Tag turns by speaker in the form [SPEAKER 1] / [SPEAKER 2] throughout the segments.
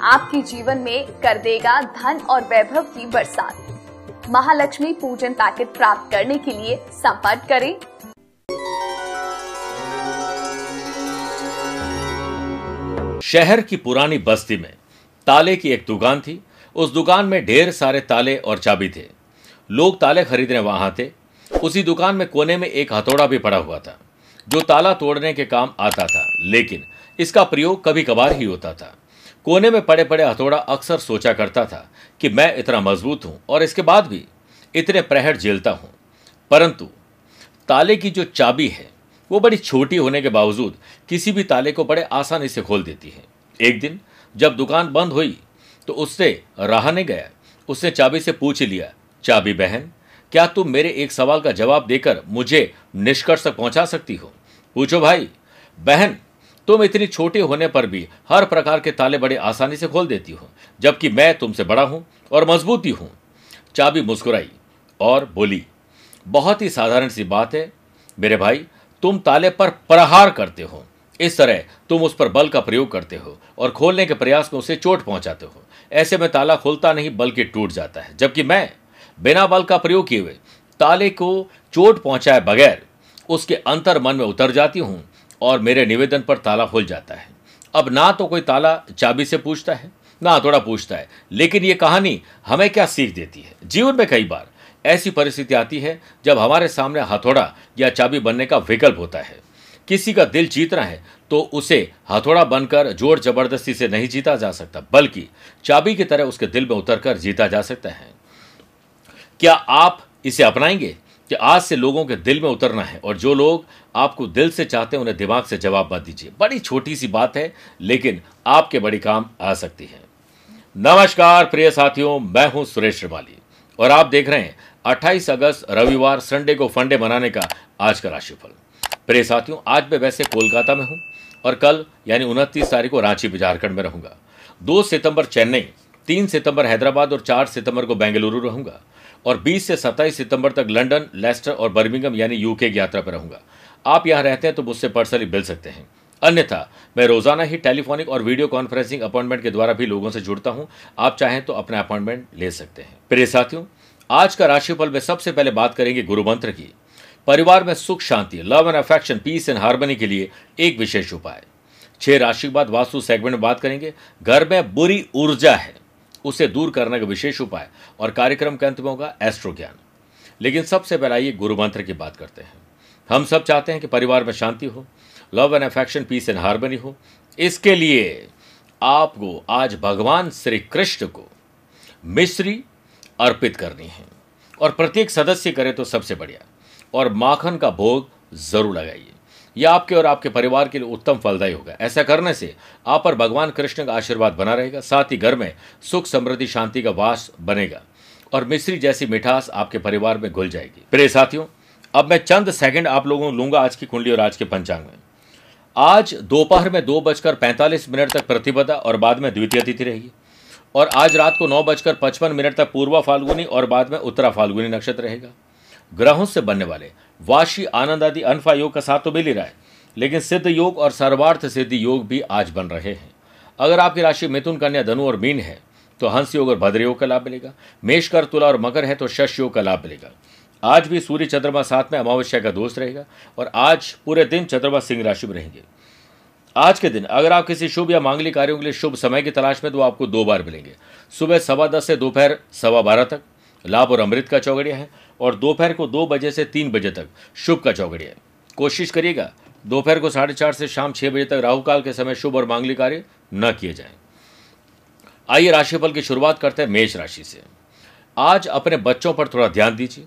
[SPEAKER 1] आपके जीवन में कर देगा धन और वैभव की बरसात। महालक्ष्मी पूजन पैकेट प्राप्त करने के लिए संपर्क करें।
[SPEAKER 2] शहर की पुरानी बस्ती में ताले की एक दुकान थी। उस दुकान में ढेर सारे ताले और चाबी थे। लोग ताले खरीदने वहाँ थे। उसी दुकान में कोने में एक हथौड़ा भी पड़ा हुआ था, जो ताला तोड़ने के काम आता था। लेकिन इसका प्रयोग कभी कभार ही होता था। कोने में पड़े पड़े हथौड़ा अक्सर सोचा करता था कि मैं इतना मज़बूत हूँ और इसके बाद भी इतने प्रहर झेलता हूँ। परंतु ताले की जो चाबी है, वो बड़ी छोटी होने के बावजूद किसी भी ताले को बड़े आसानी से खोल देती है। एक दिन जब दुकान बंद हुई तो उससे रहा नहीं गया। उसने चाबी से पूछ लिया, चाबी बहन, क्या तुम मेरे एक सवाल का जवाब देकर मुझे निष्कर्ष तक पहुँचा सकती हो? पूछो भाई, बहन तुम इतनी छोटी होने पर भी हर प्रकार के ताले बड़े आसानी से खोल देती हो, जबकि मैं तुमसे बड़ा हूँ और मजबूती हूँ। चाबी मुस्कुराई और बोली, बहुत ही साधारण सी बात है, मेरे भाई, तुम ताले पर प्रहार करते हो। इस तरह तुम उस पर बल का प्रयोग करते हो और खोलने के प्रयास में उसे चोट पहुंचाते हो। ऐसे में ताला खुलता नहीं, बल्कि टूट जाता है। जबकि मैं, बिना बल का प्रयोग किए हुए, ताले को चोट पहुँचाए बगैर उसके अंतर मन में उतर जाती हूँ और मेरे निवेदन पर ताला खुल जाता है। अब ना तो कोई ताला चाबी से पूछता है, ना थोड़ा पूछता है, लेकिन ये कहानी हमें क्या सीख देती है? जीवन में कई बार ऐसी परिस्थिति आती है जब हमारे सामने हथौड़ा या चाबी बनने का विकल्प होता है। किसी का दिल जीतना है तो उसे हथौड़ा बनकर ज़ोर ज़बरदस्ती से नहीं जीता जा सकता, बल्कि चाबी की तरह उसके दिल में उतरकर जीता जा सकता है। क्या आप इसे अपनाएँगे? कि आज से लोगों के दिल में उतरना है और जो लोग आपको दिल से चाहते हैं, उन्हें दिमाग से जवाब मत दीजिए। बड़ी छोटी सी बात है, लेकिन आपके बड़ी काम आ सकती है। नमस्कार, प्रिय साथियों, मैं हूँ सुरेश श्रीमाली और आप देख रहे हैं 28 अगस्त, रविवार, संडे को फंडे मनाने का आज का राशिफल। प्रिय साथियों, आज मैं वैसे कोलकाता में हूँ और कल, यानी उनतीस तारीख को रांची झारखंड में रहूँगा। दो सितंबर चेन्नई, तीन सितंबर हैदराबाद और चार सितंबर को बेंगलुरु रहूँगा। और 20 से 27 सितंबर तक लंदन लेस्टर और बर्मिंगम यानी यूके की यात्रा पर रहूँगा। आप यहाँ रहते हैं तो मुझसे पर्सनली मिल सकते हैं। अन्यथा, मैं रोज़ाना ही टेलीफोनिक और वीडियो कॉन्फ्रेंसिंग अपॉइंटमेंट के द्वारा भी लोगों से जुड़ता हूँ। आप चाहें तो अपना अपॉइंटमेंट ले सकते हैं। प्रिय साथियों, आज का राशिफल में सबसे पहले बात करेंगे गुरु मंत्र की। परिवार में सुख, शांति love and affection peace and harmony के लिए एक विशेष उपाय। छह राशि के बाद वास्तु सेगमेंट में बात करेंगे। घर में बुरी ऊर्जा है। उसे दूर करने का विशेष उपाय और कार्यक्रम के अंत में होगा एस्ट्रो ज्ञान लेकिन सबसे पहले आइए गुरु मंत्र की बात करते हैं। हम सब चाहते हैं कि परिवार में शांति हो, love and affection, peace and harmony हो। इसके लिए आपको आज भगवान श्री कृष्ण को मिश्री अर्पित करनी है। और प्रत्येक सदस्य करे तो सबसे बढ़िया। और माखन का भोग ज़रूर लगाइए। यह आपके और आपके परिवार के लिए उत्तम फलदायी होगा। ऐसा करने से आप पर भगवान कृष्ण का आशीर्वाद बना रहेगा, साथ ही घर में सुख, समृद्धि, शांति का वास बनेगा और मिश्री जैसी मिठास आपके परिवार में घुल जाएगी। प्रिय साथियों, अब मैं चंद सेकंड आप लोगों को लूँगा आज की कुंडली और आज के पंचांग में। आज दोपहर में दो बजकर पैंतालीस मिनट तक प्रतिपदा और बाद में द्वितीय तिथि रहेगी और आज रात को नौ बजकर पचपन मिनट तक पूर्वा फाल्गुनी और बाद में उत्तरा फाल्गुनी नक्षत्र रहेगा। ग्रहों से बनने वाले वाशी आनंद आदि अनफा योग का साथ तो मिल ही रहा है, लेकिन सिद्ध योग और सर्वार्थ सिद्धि योग भी आज बन रहे हैं। अगर आपकी राशि मिथुन, कन्या, धनु और मीन है तो हंस योग और भद्र योग का लाभ मिलेगा। मेष कर तुला और मकर है तो शश योग का लाभ मिलेगा। आज भी सूर्य चंद्रमा साथ में अमावस्या का दोष रहेगा और आज पूरे दिन चंद्रमा सिंह राशि में रहेंगे। आज के दिन अगर आप किसी शुभ या मांगलिक कार्यों के लिए शुभ समय की तलाश में तो आपको दो बार मिलेंगे। सुबह सवा दस से दोपहर सवा बारह तक। लाभ और अमृत का चौगड़िया है। और दोपहर को दो बजे से तीन बजे तक। शुभ का चौगड़िया कोशिश करिएगा, दोपहर को साढ़े चार से शाम छह बजे तक राहु काल के समय शुभ और मांगलिक कार्य न किए जाएँ। आइए राशिफल की शुरुआत करते हैं मेष राशि से। आज अपने बच्चों पर थोड़ा ध्यान दीजिए।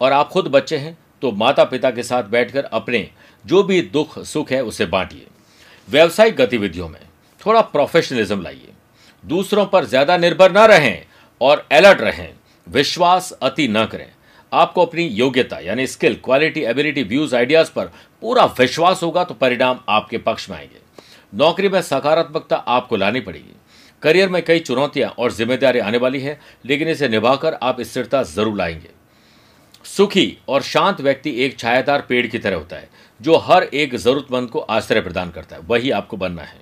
[SPEAKER 2] और आप खुद बच्चे हैं तो माता पिता के साथ बैठकर अपने जो भी दुख, सुख है, उसे बांटिए। व्यावसायिक गतिविधियों में थोड़ा प्रोफेशनलिज्म लाइए। दूसरों पर ज़्यादा निर्भर न रहें और अलर्ट रहें। विश्वास अति न करें। आपको अपनी योग्यता, यानी skill quality ability views ideas पर पूरा विश्वास होगा तो परिणाम आपके पक्ष में आएँगे। नौकरी में सकारात्मकता आपको लानी पड़ेगी। करियर में कई चुनौतियाँ और ज़िम्मेदारी आने वाली है, लेकिन इसे निभाकर आप स्थिरता ज़रूर लाएँगे। सुखी और शांत व्यक्ति एक छायादार पेड़ की तरह होता है, जो हर एक जरूरतमंद को आश्रय प्रदान करता है। वही आपको बनना है।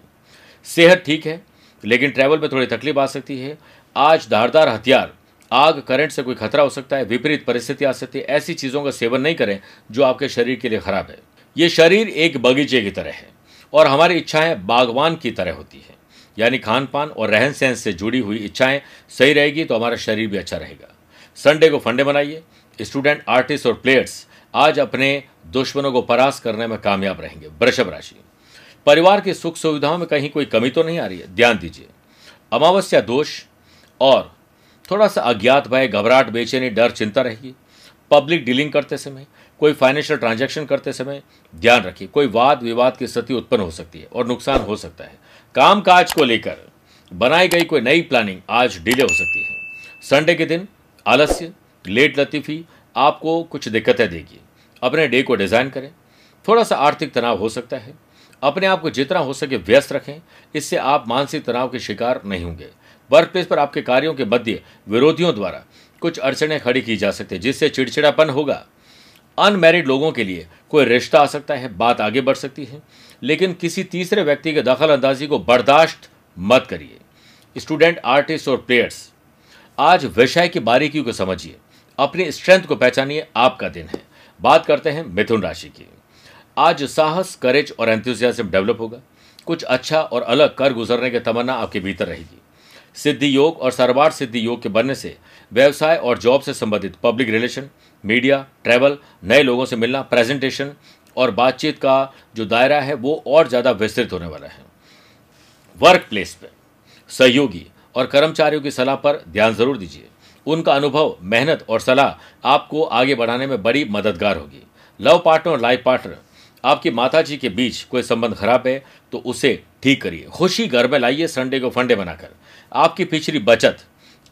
[SPEAKER 2] सेहत ठीक है, लेकिन ट्रैवल में थोड़ी तकलीफ़ आ सकती है। आज धारदार हथियार आग करंट से कोई खतरा हो सकता है, विपरीत परिस्थिति आ सकती है। ऐसी चीज़ों का सेवन नहीं करें जो आपके शरीर के लिए खराब है। ये शरीर एक बगीचे की तरह है और हमारी इच्छाएँ बागवान की तरह होती है। यानी खान पान और रहन सहन से जुड़ी हुई इच्छाएँ सही रहेगी तो हमारा शरीर भी अच्छा रहेगा। संडे को फंडे बनाइए स्टूडेंट आर्टिस्ट और प्लेयर्स आज अपने दुश्मनों को परास करने में कामयाब रहेंगे। वृषभ राशि। परिवार की सुख सुविधाओं में कहीं कोई कमी तो नहीं आ रही है? ध्यान दीजिए। अमावस्या दोष और थोड़ा सा अज्ञात भय, घबराहट, बेचैनी, डर, चिंता रहिए पब्लिक डीलिंग करते समय, कोई फाइनेंशियल ट्रांजैक्शन करते समय ध्यान रखिए। कोई वाद विवाद की स्थिति उत्पन्न हो सकती है और नुकसान हो सकता है। काम काज को लेकर बनाई गई कोई नई प्लानिंग आज डिले हो सकती है। संडे के दिन आलस्य लेट लतीफ़ी, आपको कुछ दिक्कतें देगी। अपने डे को डिज़ाइन करें। थोड़ा सा आर्थिक तनाव हो सकता है। अपने आप को जितना हो सके व्यस्त रखें। इससे आप मानसिक तनाव के शिकार नहीं होंगे। वर्क प्लेस पर आपके कार्यों के मध्य विरोधियों द्वारा कुछ अड़चने खड़ी की जा सकती है, जिससे चिड़चिड़ापन होगा। अनमैरिड लोगों के लिए कोई रिश्ता आ सकता है, बात आगे बढ़ सकती है, लेकिन किसी तीसरे व्यक्ति के दखल अंदाजी को बर्दाश्त मत करिए। स्टूडेंट, आर्टिस्ट और प्लेयर्स, आज विषय की बारीकियों को समझिए, अपनी स्ट्रेंथ को पहचानिए, आपका दिन है। बात करते हैं मिथुन राशि की। आज साहस करेज और एंथुजियाज्म डेवलप होगा। कुछ अच्छा और अलग कर गुजरने की तमन्ना आपके भीतर रहेगी। सिद्धि योग और सरवार सिद्धि योग के बनने से व्यवसाय और जॉब से संबंधित पब्लिक रिलेशन, मीडिया, ट्रैवल, नए लोगों से मिलना, प्रेजेंटेशन और बातचीत का जो दायरा है वो और ज़्यादा विस्तृत होने वाला है। वर्क प्लेस पर सहयोगी और कर्मचारियों की सलाह पर ध्यान ज़रूर दीजिए। उनका अनुभव, मेहनत और सलाह आपको आगे बढ़ाने में बड़ी मददगार होगी। लव पार्टनर और लाइफ पार्टनर, आपकी माता जी के बीच कोई संबंध खराब है तो उसे ठीक करिए। खुशी घर में लाइए, संडे को फंडे बनाकर। आपकी पिछली बचत,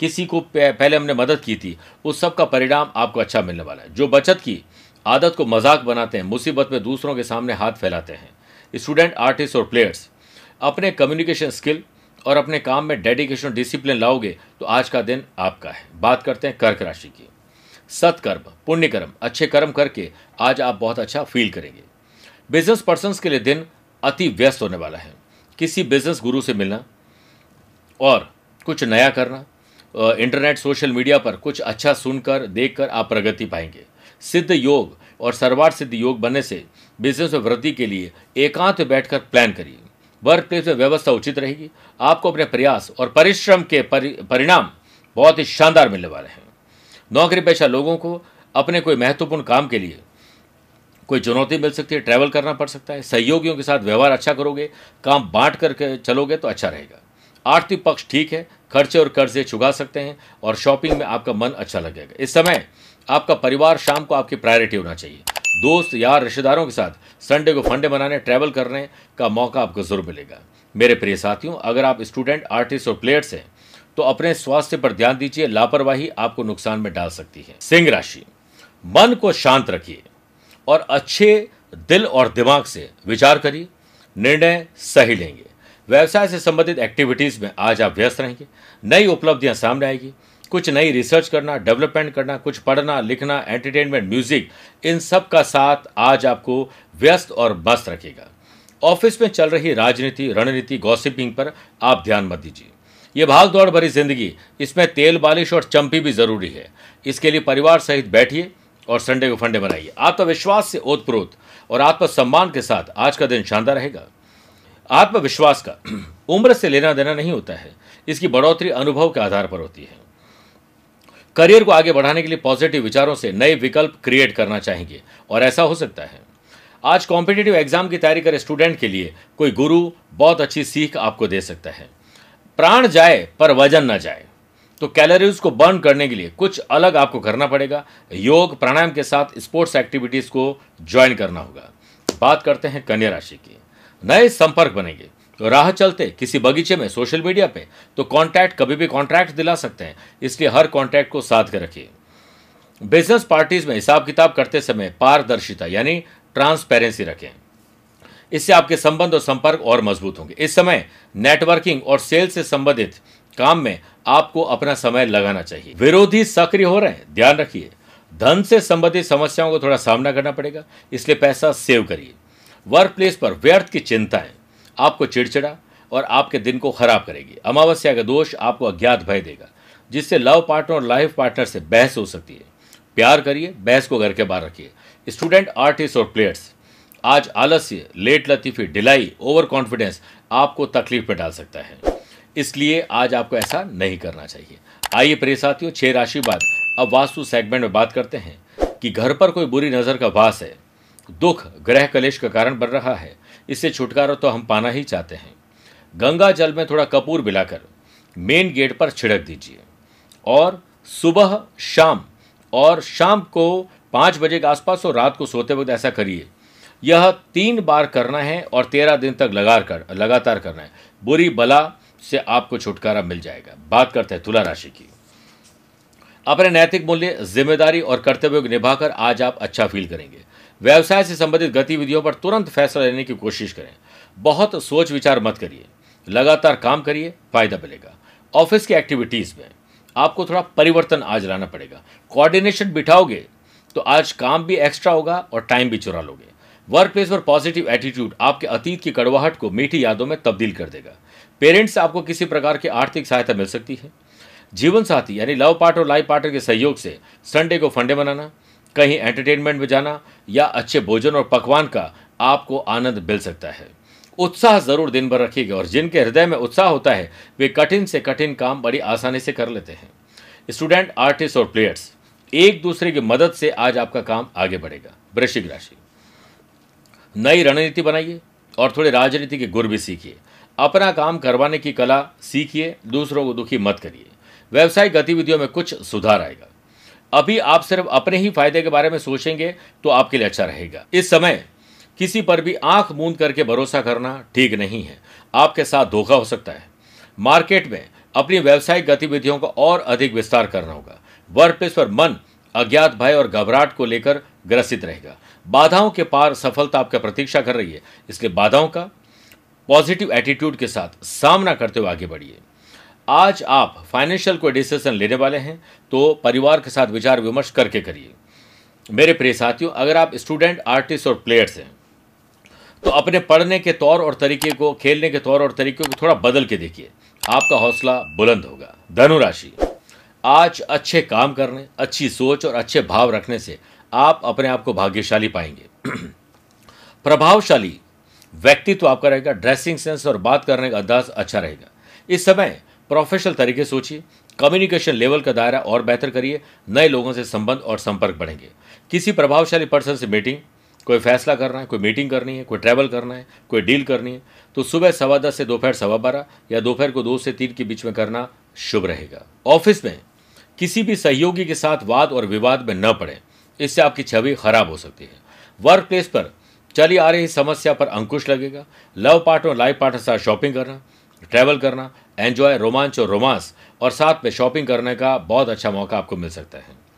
[SPEAKER 2] किसी को पहले हमने मदद की थी, उस सब का परिणाम आपको अच्छा मिलने वाला है। जो बचत की आदत को मज़ाक बनाते हैं, मुसीबत में दूसरों के सामने हाथ फैलाते हैं। स्टूडेंट, आर्टिस्ट और प्लेयर्स, अपने कम्युनिकेशन स्किल और अपने काम में डेडिकेशन डिसिप्लिन लाओगे तो आज का दिन आपका है। बात करते हैं कर्क राशि की। सत्कर्म पुण्य कर्म अच्छे कर्म करके आज आप बहुत अच्छा फील करेंगे। बिज़नेस पर्सन के लिए दिन अति व्यस्त होने वाला है। किसी बिज़नेस गुरु से मिलना और कुछ नया करना इंटरनेट सोशल मीडिया पर कुछ अच्छा सुनकर देखकर आप प्रगति पाएँगे। सिद्ध योग और सर्वार्थ सिद्ध योग बनने से बिज़नेस में वृद्धि के लिए एकांत बैठकर प्लान करिए। वर्क प्लेस में व्यवस्था उचित रहेगी। आपको अपने प्रयास और परिश्रम के परि, परिणाम बहुत ही शानदार मिलने वाले हैं। नौकरी पेशा लोगों को अपने कोई महत्वपूर्ण काम के लिए कोई चुनौती मिल सकती है ट्रैवल करना पड़ सकता है। सहयोगियों के साथ व्यवहार अच्छा करोगे काम बांट करके चलोगे तो अच्छा रहेगा। आर्थिक पक्ष ठीक है, खर्चे और कर्जे चुका सकते हैं और शॉपिंग में आपका मन अच्छा लगेगा। इस समय आपका परिवार शाम को आपकी प्रायोरिटी होना चाहिए। दोस्त यार रिश्तेदारों के साथ संडे को फंडे बनाने ट्रैवल करने का मौका आपको ज़रूर मिलेगा। मेरे प्रिय साथियों, अगर आप स्टूडेंट आर्टिस्ट और प्लेयर्स हैं तो अपने स्वास्थ्य पर ध्यान दीजिए, लापरवाही आपको नुकसान में डाल सकती है। सिंह राशि, मन को शांत रखिए और अच्छे दिल और दिमाग से विचार करिए। निर्णय सही लेंगे। व्यवसाय से संबंधित एक्टिविटीज़ में आज आप व्यस्त रहेंगे। नई उपलब्धियाँ सामने आएगी। कुछ नई रिसर्च करना डेवलपमेंट करना, कुछ पढ़ना, लिखना एंटरटेनमेंट म्यूज़िक इन सब का साथ आज आपको व्यस्त और मस्त रखेगा। ऑफ़िस में चल रही राजनीति, रणनीति गॉसिपिंग पर आप ध्यान मत दीजिए। ये भाग दौड़ भरी ज़िंदगी, इसमें तेल बालिश और चंपी भी ज़रूरी है। इसके लिए परिवार सहित बैठिए और संडे को फंडे बनाइए। आत्मविश्वास से ओतप्रोत और आत्मसम्मान के साथ आज का दिन शानदार रहेगा। आत्मविश्वास का उम्र से लेना देना नहीं होता है। इसकी बढ़ोतरी अनुभव के आधार पर होती है। करियर को आगे बढ़ाने के लिए पॉजिटिव विचारों से नए विकल्प क्रिएट करना चाहेंगे, और ऐसा हो सकता है। आज कॉम्पिटेटिव एग्ज़ाम की तैयारी करे स्टूडेंट के लिए कोई गुरु बहुत अच्छी सीख आपको दे सकता है। प्राण जाए, पर वज़न न जाए। तो कैलोरीज को बर्न करने के लिए कुछ अलग आपको करना पड़ेगा। योग, प्राणायाम के साथ स्पोर्ट्स एक्टिविटीज़ को ज्वाइन करना होगा। बात करते हैं कन्या राशि की। नए संपर्क बनेंगे। राह चलते किसी बगीचे में सोशल मीडिया पे तो कॉन्टैक्ट कभी भी कॉन्ट्रैक्ट दिला सकते हैं। इसलिए हर कॉन्ट्रैक्ट को साथ के रखिए। बिज़नेस पार्टीज़ में हिसाब किताब करते समय पारदर्शिता, यानी ट्रांसपेरेंसी रखें। इससे आपके संबंध और संपर्क और मज़बूत होंगे। इस समय नेटवर्किंग और सेल से संबंधित काम में आपको अपना समय लगाना चाहिए। विरोधी सक्रिय हो रहे हैं, ध्यान रखिए। धन से संबंधित समस्याओं को थोड़ा सामना करना पड़ेगा, इसलिए पैसा सेव करिए। वर्क प्लेस पर व्यर्थ की चिंताएँ, आपको चिड़चिड़ा और आपके दिन को खराब करेगी। अमावस्या का दोष आपको अज्ञात भय देगा, जिससे लव पार्टनर और लाइफ पार्टनर से बहस हो सकती है। प्यार करिए, बहस को घर के बाहर रखिए। स्टूडेंट, आर्टिस्ट और प्लेयर्स, आज आलस्य, लेट लतीफी डिलाई ओवर कॉन्फिडेंस आपको तकलीफ़ में डाल सकता है। इसलिए आज आपको ऐसा नहीं करना चाहिए। आइए प्रिय साथियों, छह राशि बाद अब वास्तु सेगमेंट में बात करते हैं कि घर पर कोई बुरी नज़र का वास है। दुख ग्रह कलेश का कारण बन रहा है। इससे छुटकारा तो हम पाना ही चाहते हैं। गंगा जल में थोड़ा कपूर मिलाकर मेन गेट पर छिड़क दीजिए। और सुबह, शाम और शाम को पाँच बजे के आसपास और रात को सोते वक्त ऐसा करिए। यह तीन बार करना है और तेरह दिन तक लगा कर, लगातार करना है। बुरी बला से आपको छुटकारा मिल जाएगा। बात करते हैं तुला राशि की। अपने नैतिक मूल्य, ज़िम्मेदारी और कर्तव्यों को निभाकर आज आप अच्छा फील करेंगे। व्यवसाय से संबंधित गतिविधियों पर तुरंत फैसला लेने की कोशिश करें। बहुत सोच विचार मत करिए। लगातार काम करिए, फ़ायदा मिलेगा। ऑफ़िस की एक्टिविटीज़ में आपको थोड़ा परिवर्तन आज लाना पड़ेगा। कोऑर्डिनेशन बिठाओगे तो आज काम भी एक्स्ट्रा होगा और टाइम भी चुरा लोगे। वर्क प्लेस पर पॉजिटिव एटीट्यूड आपके अतीत की कड़वाहट को मीठी यादों में तब्दील कर देगा। पेरेंट्स आपको किसी प्रकार की आर्थिक सहायता मिल सकती है। जीवन साथी, यानी लव पार्ट और लाइफ पार्टनर के सहयोग से संडे को फंडे बनाना कहीं एंटरटेनमेंट में जाना, या अच्छे भोजन और पकवान का आपको आनंद मिल सकता है। उत्साह ज़रूर दिन भर रखिएगा, और जिनके हृदय में उत्साह होता है, वे कठिन से कठिन काम बड़ी आसानी से कर लेते हैं। स्टूडेंट आर्टिस्ट और प्लेयर्स एक दूसरे की मदद से आज आपका काम आगे बढ़ेगा। वृश्चिक राशि। नई रणनीति बनाइए, और थोड़े राजनीति के गुर भी सीखिए। अपना काम करवाने की कला सीखिए, दूसरों को दुखी मत करिए। व्यवसायिक गतिविधियों में कुछ सुधार आएगा। अभी आप सिर्फ़ अपने ही फ़ायदे के बारे में सोचेंगे तो आपके लिए अच्छा रहेगा। इस समय किसी पर भी आँख मूंद करके भरोसा करना ठीक नहीं है। आपके साथ धोखा हो सकता है। मार्केट में अपनी व्यवसायिक गतिविधियों का और अधिक विस्तार करना होगा। वर्क प्लेस पर मन अज्ञात भय और घबराहट को लेकर ग्रसित रहेगा। बाधाओं के पार सफलता आपका प्रतीक्षा कर रही है। इसलिए बाधाओं का पॉजिटिव एटीट्यूड के साथ सामना करते हुए आगे बढ़िए। आज आप फाइनेंशियल कोई डिसीज़न लेने वाले हैं तो परिवार के साथ विचार विमर्श करके करिए। मेरे प्रिय साथियों, अगर आप स्टूडेंट आर्टिस्ट और प्लेयर्स हैं तो अपने पढ़ने के तौर और तरीके को, खेलने के तौर और तरीके को थोड़ा बदल के देखिए। आपका हौसला बुलंद होगा। धनुराशि, आज अच्छे काम करने, अच्छी सोच और अच्छे भाव रखने से आप अपने आप को भाग्यशाली पाएँगे। प्रभावशाली व्यक्तित्व आपका रहेगा ड्रेसिंग सेंस और बात करने का अंदाज अच्छा रहेगा। इस समय प्रोफेशनल तरीके सोचिए कम्युनिकेशन लेवल का दायरा और बेहतर करिए, नए लोगों से संबंध और संपर्क बढ़ेंगे। किसी प्रभावशाली पर्सन से मीटिंग कोई फैसला करना है, कोई मीटिंग करनी है, कोई ट्रैवल करना है, कोई डील करनी है तो सुबह सवा दस से दोपहर सवा बारह या दोपहर को दो से तीन के बीच में करना शुभ रहेगा। ऑफ़िस में किसी भी सहयोगी के साथ वाद और विवाद में न पड़े, इससे आपकी छवि खराब हो सकती है। वर्क प्लेस पर चली आ रही समस्या पर अंकुश लगेगा। लव पार्टनर लाइफ पार्टनर साथ शॉपिंग करना ट्रैवल करना, एंजॉय रोमांच और रोमांस, और साथ में शॉपिंग करने का बहुत अच्छा मौका आपको मिल सकता है।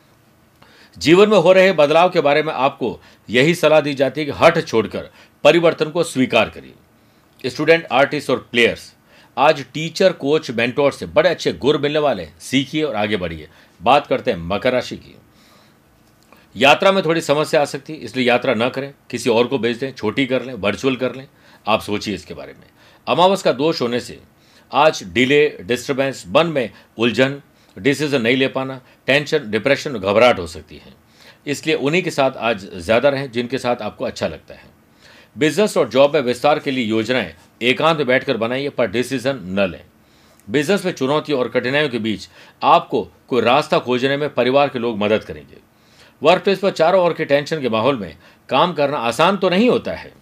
[SPEAKER 2] जीवन में हो रहे बदलाव के बारे में आपको यही सलाह दी जाती है कि हट छोड़कर परिवर्तन को स्वीकार करिए। स्टूडेंट, आर्टिस्ट और प्लेयर्स, आज टीचर, कोच, मेंटोर से बड़े अच्छे गुर मिलने वाले हैं। सीखिए और आगे बढ़िए। बात करते हैं मकर राशि की। यात्रा में थोड़ी समस्या आ सकती है, इसलिए यात्रा न करें। किसी और को भेज दें, छोटी कर लें, वर्चुअल कर लें। आप सोचिए इसके बारे में। अमावस का दोष होने से आज डिले डिस्टर्बेंस मन में उलझन डिसीज़न नहीं ले पाना टेंशन डिप्रेशन घबराहट हो सकती है। इसलिए उन्हीं के साथ आज ज़्यादा रहें जिनके साथ आपको अच्छा लगता है। बिज़नेस और जॉब में विस्तार के लिए योजनाएँ एकांत में बैठकर बनाइए, पर डिसीज़न न लें। बिज़नेस में चुनौतियों और कठिनाइयों के बीच आपको कोई रास्ता खोजने में परिवार के लोग मदद करेंगे। वर्क प्लेस पर चारों ओर के टेंशन के माहौल में काम करना आसान तो नहीं होता है।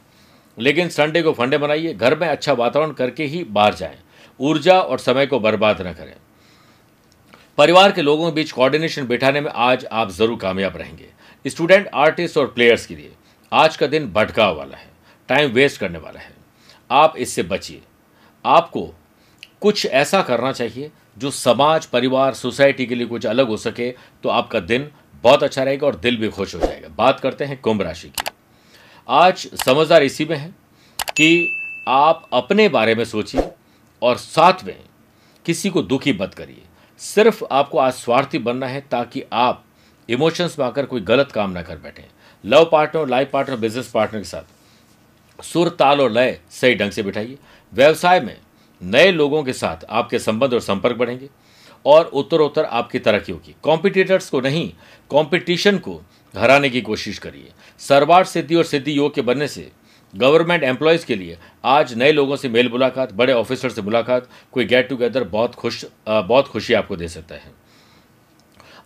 [SPEAKER 2] लेकिन संडे को फंडे बनाइए घर में अच्छा वातावरण करके ही बाहर जाएँ। ऊर्जा और समय को बर्बाद न करें। परिवार के लोगों के बीच कोऑर्डिनेशन बिठाने में आज आप ज़रूर कामयाब रहेंगे। स्टूडेंट आर्टिस्ट और प्लेयर्स के लिए आज का दिन भटकाव वाला है। टाइम वेस्ट करने वाला है। आप इससे बचिए। आपको कुछ ऐसा करना चाहिए जो समाज, परिवार सोसाइटी के लिए कुछ अलग हो सके तो आपका दिन बहुत अच्छा रहेगा और दिल भी खुश हो जाएगा। बात करते हैं कुंभ राशि की। आज समझदार इसी में है कि आप अपने बारे में सोचिए और साथ में किसी को दुखी मत करिए। सिर्फ़ आपको आज स्वार्थी बनना है ताकि आप इमोशंस में आकर कोई गलत काम ना कर बैठे। Love partner, life partner, business partner के साथ सुर, ताल और लय सही ढंग से बिठाइए। व्यवसाय में नए लोगों के साथ आपके संबंध और संपर्क बढ़ेंगे और उत्तरोत्तर आपकी तरक्की होगी। कॉम्पिटिटर्स को नहीं कॉम्पिटिशन को हराने की कोशिश करिए। सर्वार्थ सिद्धि और सिद्धि योग के बनने से गवर्नमेंट एम्प्लॉयज़ के लिए आज नए लोगों से मेल मुलाकात, बड़े ऑफिसर से मुलाकात, कोई गेट टुगेदर बहुत खुश बहुत खुशी आपको दे सकता है।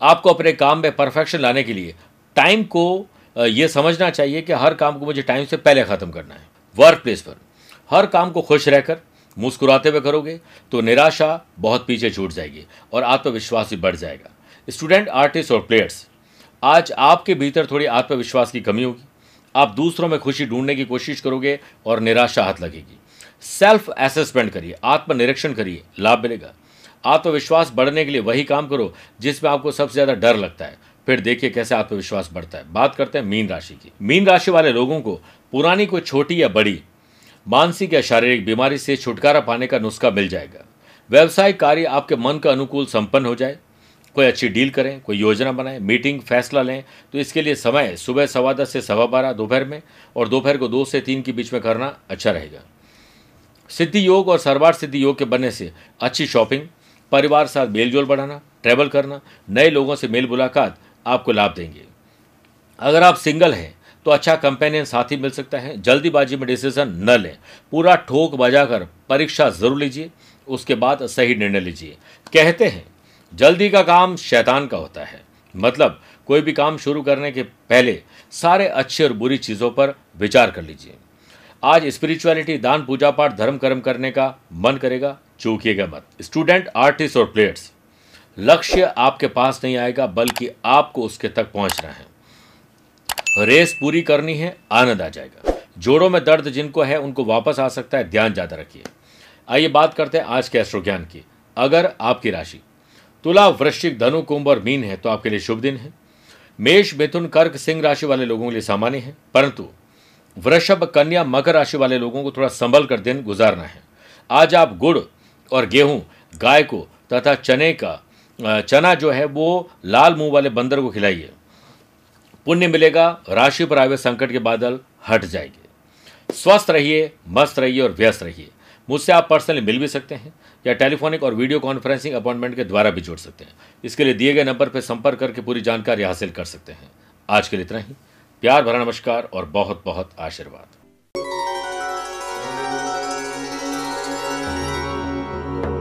[SPEAKER 2] आपको अपने काम में परफेक्शन लाने के लिए टाइम को यह समझना चाहिए कि हर काम को मुझे टाइम से पहले ख़त्म करना है। वर्क प्लेस पर। हर काम को खुश रहकर, मुस्कुराते हुए करोगे तो निराशा बहुत पीछे छूट जाएगी और आत्मविश्वास भी बढ़ जाएगा। स्टूडेंट, आर्टिस्ट और प्लेयर्स आज आपके भीतर थोड़ी आत्मविश्वास की कमी होगी। आप दूसरों में खुशी ढूँढने की कोशिश करोगे और निराशा हाथ लगेगी। सेल्फ असेसमेंट करिए, आत्मनिरीक्षण करिए, लाभ मिलेगा। आत्मविश्वास बढ़ने के लिए वही काम करो जिसमें आपको सबसे ज़्यादा डर लगता है। फिर देखिए कैसे आत्मविश्वास बढ़ता है। बात करते हैं मीन राशि की। मीन राशि वाले लोगों को पुरानी कोई छोटी या बड़ी, मानसिक या शारीरिक बीमारी से छुटकारा पाने का नुस्खा मिल जाएगा। व्यवसायिक कार्य आपके मन का अनुकूल संपन्न हो जाए। कोई अच्छी डील करें, कोई योजना बनाएँ, मीटिंग, फैसला लें तो इसके लिए समय सुबह सवा दस से सवा बारह, दोपहर में, और दोपहर को दो से तीन के बीच में करना अच्छा रहेगा। सिद्धि योग और सर्वार्थ सिद्धि योग के बनने से अच्छी शॉपिंग, परिवार साथ मेलजोल बढ़ाना, ट्रैवल करना, नए लोगों से मेल मुलाकात आपको लाभ देंगे। अगर आप सिंगल हैं तो अच्छा कंपेनियन साथी मिल सकता है, जल्दीबाजी में डिसीज़न न लें। पूरा ठोक बजाकर परीक्षा ज़रूर लीजिए, उसके बाद सही निर्णय लीजिए। कहते हैं जल्दी का काम शैतान का होता है। मतलब कोई भी काम शुरू करने के पहले सारे अच्छे और बुरी चीज़ों पर विचार कर लीजिए। आज स्पिरिचुअलिटी दान, पूजा पाठ, धर्म, कर्म करने का मन करेगा, चूकिएगा मत। स्टूडेंट आर्टिस्ट और प्लेयर्स लक्ष्य आपके पास नहीं आएगा, बल्कि आपको उसके तक पहुँचना है। रेस पूरी करनी है, आनंद आ जाएगा। जोड़ों में दर्द जिनको है, उनको वापस आ सकता है, ध्यान ज़्यादा रखिए। आइए बात करते हैं आज के एस्ट्रो ज्ञान की। अगर आपकी राशि तुला वृश्चिक धनु, कुंभ और मीन है तो आपके लिए शुभ दिन है। मेष, मिथुन, कर्क, सिंह राशि वाले लोगों के लिए सामान्य है। परंतु वृषभ, कन्या, मकर राशि वाले लोगों को थोड़ा संभल कर दिन गुजारना है। आज आप गुड़ और गेहूँ, गाय को तथा चने का चना जो है, वो लाल मुँह वाले बंदर को खिलाइए। पुण्य मिलेगा, राशि पर आए संकट के बादल हट जाएँगे। स्वस्थ रहिए, मस्त रहिए और व्यस्त रहिए। मुझसे आप पर्सनली मिल भी सकते हैं। या टेलीफोनिक और वीडियो कॉन्फ्रेंसिंग अपॉइंटमेंट के द्वारा भी जुड़ सकते हैं। इसके लिए दिए गए नंबर पर संपर्क करके पूरी जानकारी हासिल कर सकते हैं। आज के लिए इतना ही। प्यार भरा नमस्कार और बहुत बहुत आशीर्वाद।